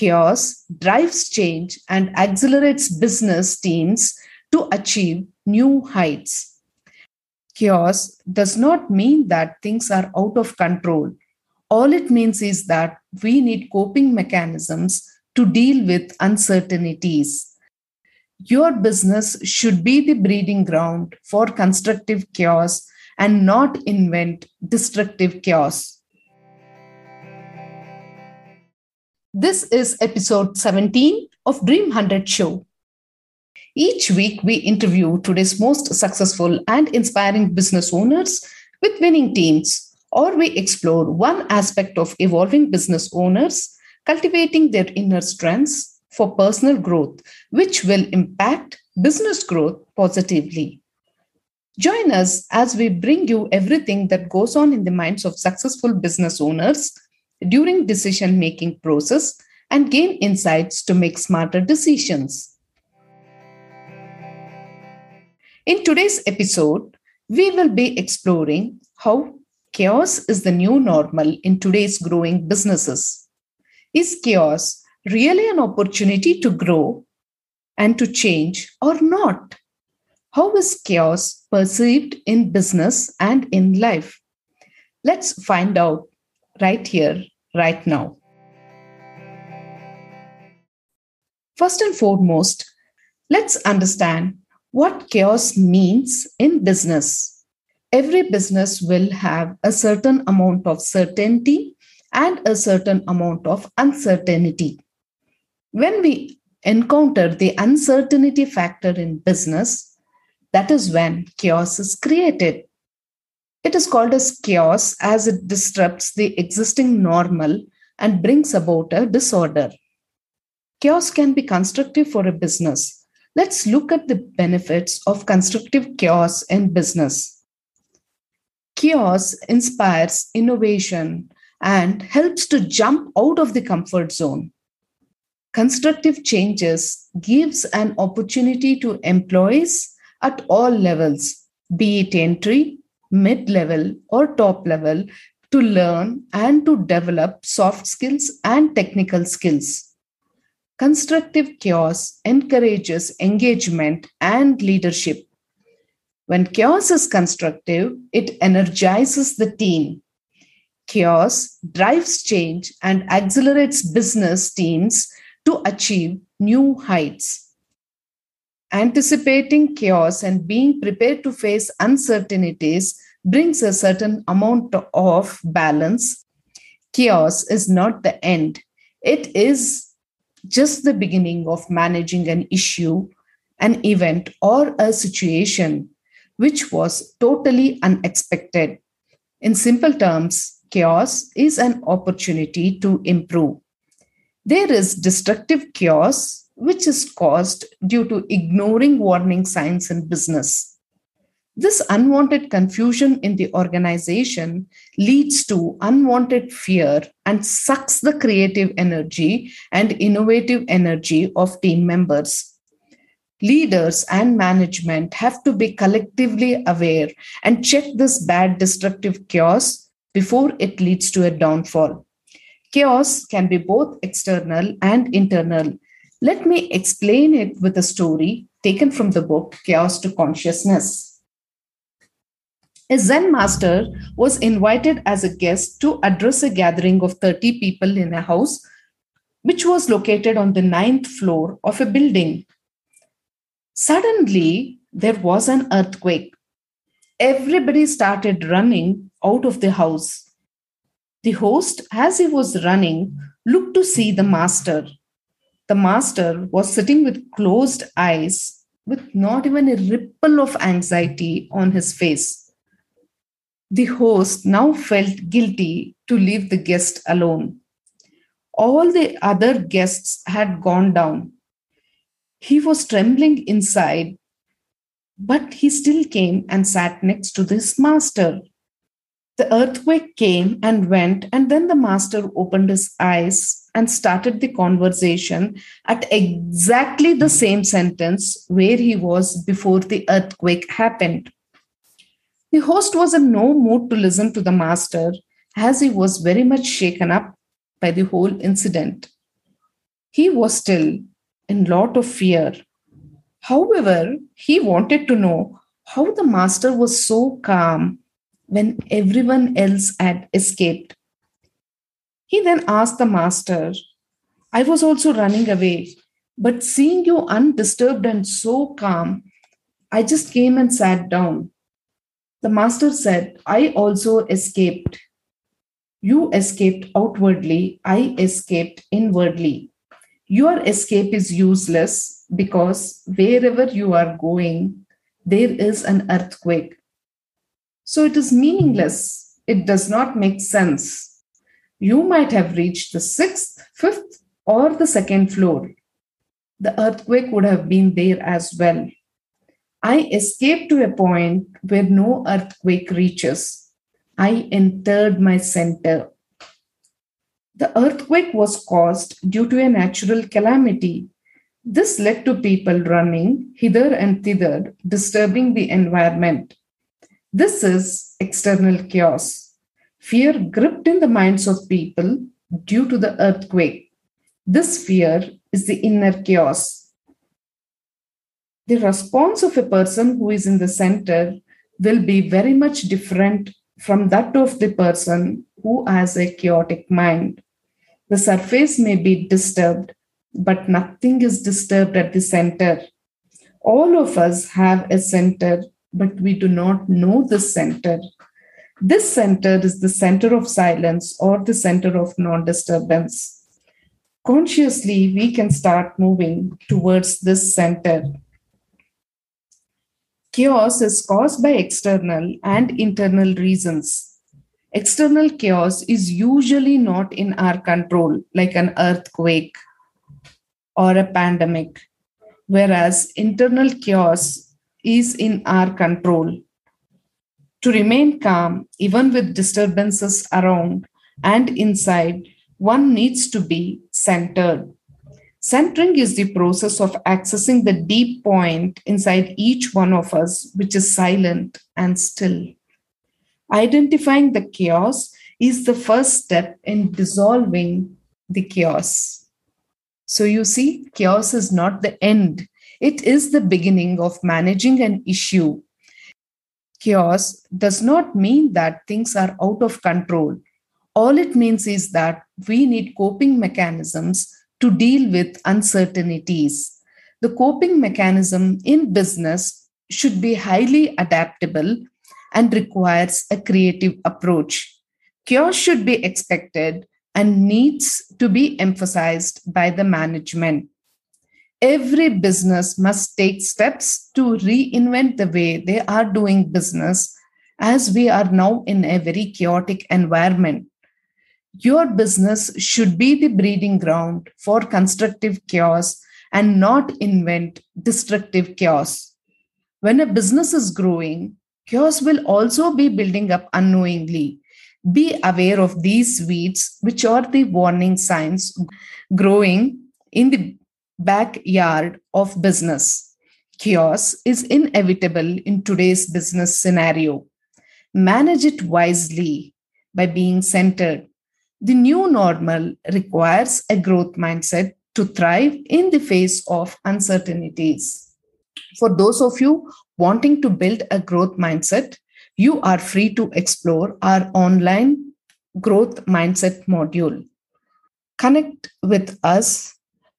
chaos drives change and accelerates business teams to achieve new heights. Chaos does not mean that things are out of control. All it means is that we need coping mechanisms to deal with uncertainties. Your business should be the breeding ground for constructive chaos and not invent destructive chaos. This is episode 17 of Dream 100 Show. Each week, we interview today's most successful and inspiring business owners with winning teams, or we explore one aspect of evolving business owners cultivating their inner strengths for personal growth, which will impact business growth positively. Join us as we bring you everything that goes on in the minds of successful business owners during decision making process and gain insights to make smarter decisions. In today's episode, we will be exploring how chaos is the new normal in today's growing businesses. Is chaos really an opportunity to grow and to change or not? How is chaos perceived in business and in life? Let's find out right here, right now. First and foremost, let's understand what chaos means in business. Every business will have a certain amount of certainty and a certain amount of uncertainty. When we encounter the uncertainty factor in business, that is when chaos is created. It is called as chaos as it disrupts the existing normal and brings about a disorder. Chaos can be constructive for a business. Let's look at the benefits of constructive chaos in business. Chaos inspires innovation and helps to jump out of the comfort zone. Constructive changes gives an opportunity to employees at all levels, be it entry, mid level, or top level, to learn and to develop soft skills and technical skills. Constructive chaos encourages engagement and leadership. When chaos is constructive, it energizes the team. Chaos drives change and accelerates business teams to achieve new heights. Anticipating chaos and being prepared to face uncertainties brings a certain amount of balance. Chaos is not the end, it is just the beginning of managing an issue, an event, or a situation which was totally unexpected. In simple terms, chaos is an opportunity to improve. There is destructive chaos, which is caused due to ignoring warning signs in business. This unwanted confusion in the organization leads to unwanted fear and sucks the creative energy and innovative energy of team members. Leaders and management have to be collectively aware and check this bad destructive chaos before it leads to a downfall. Chaos can be both external and internal. Let me explain it with a story taken from the book Chaos to Consciousness. A Zen master was invited as a guest to address a gathering of 30 people in a house which was located on the ninth floor of a building. Suddenly, there was an earthquake. Everybody started running out of the house. The host, as he was running, looked to see the master. The master was sitting with closed eyes, with not even a ripple of anxiety on his face. The host now felt guilty to leave the guest alone. All the other guests had gone down. He was trembling inside, but he still came and sat next to this master. The earthquake came and went, and then the master opened his eyes and started the conversation at exactly the same sentence where he was before the earthquake happened. The host was in no mood to listen to the master as he was very much shaken up by the whole incident. He was still in lot of fear. However, he wanted to know how the master was so calm when everyone else had escaped. He then asked the master, I was also running away, but seeing you undisturbed and so calm, I just came and sat down. The master said, I also escaped. You escaped outwardly, I escaped inwardly. Your escape is useless because wherever you are going, there is an earthquake. So it is meaningless. It does not make sense. You might have reached the sixth, fifth, or the second floor. The earthquake would have been there as well. I escaped to a point where no earthquake reaches. I entered my center. The earthquake was caused due to a natural calamity. This led to people running hither and thither, disturbing the environment. This is external chaos. Fear gripped in the minds of people due to the earthquake. This fear is the inner chaos the response of a person who is in the center will be very much different from that of the person who has a chaotic mind. The surface may be disturbed, but nothing is disturbed at the center. All of us have a center, but we do not know the center. This center is the center of silence or the center of non disturbance. Consciously, we can start moving towards this center. Chaos is caused by external and internal reasons. External chaos is usually not in our control, like an earthquake or a pandemic, whereas internal chaos is in our control. To remain calm, even with disturbances around and inside, one needs to be centered. Centering is the process of accessing the deep point inside each one of us, which is silent and still. Identifying the chaos is the first step in dissolving the chaos. So, you see, chaos is not the end, it is the beginning of managing an issue. Chaos does not mean that things are out of control. All it means is that we need coping mechanisms to deal with uncertainties. The coping mechanism in business should be highly adaptable and requires a creative approach. Chaos should be expected and needs to be emphasized by the management. Every business must take steps to reinvent the way they are doing business as we are now in a very chaotic environment. Your business should be the breeding ground for constructive chaos and not invent destructive chaos. When a business is growing, chaos will also be building up unknowingly. Be aware of these weeds, which are the warning signs growing in the backyard of business. Chaos is inevitable in today's business scenario. Manage it wisely by being centered, the new normal requires a growth mindset to thrive in the face of uncertainties. For those of you wanting to build a growth mindset, you are free to explore our online growth mindset module. Connect with us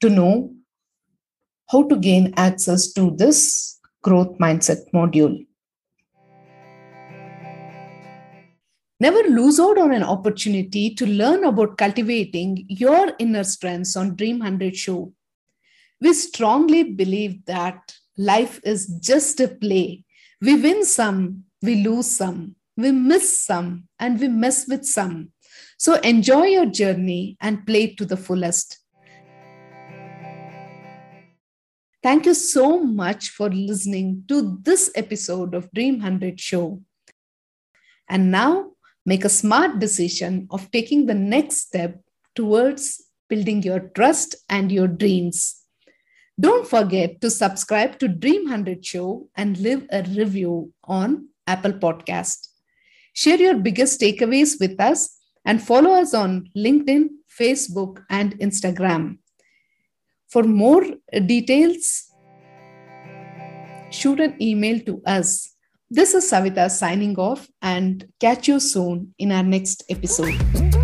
to know how to gain access to this growth mindset module. Never lose out on an opportunity to learn about cultivating your inner strengths on Dream 100 Show. We strongly believe that life is just a play. We win some, we lose some, we miss some, and we mess with some. So enjoy your journey and play to the fullest. Thank you so much for listening to this episode of Dream 100 Show. And now make a smart decision of taking the next step towards building your trust and your dreams. Don't forget to subscribe to Dream 100 Show and leave a review on Apple Podcast. Share your biggest takeaways with us and follow us on LinkedIn, Facebook, and Instagram. For more details, shoot an email to us. This is Savita signing off and catch you soon in our next episode.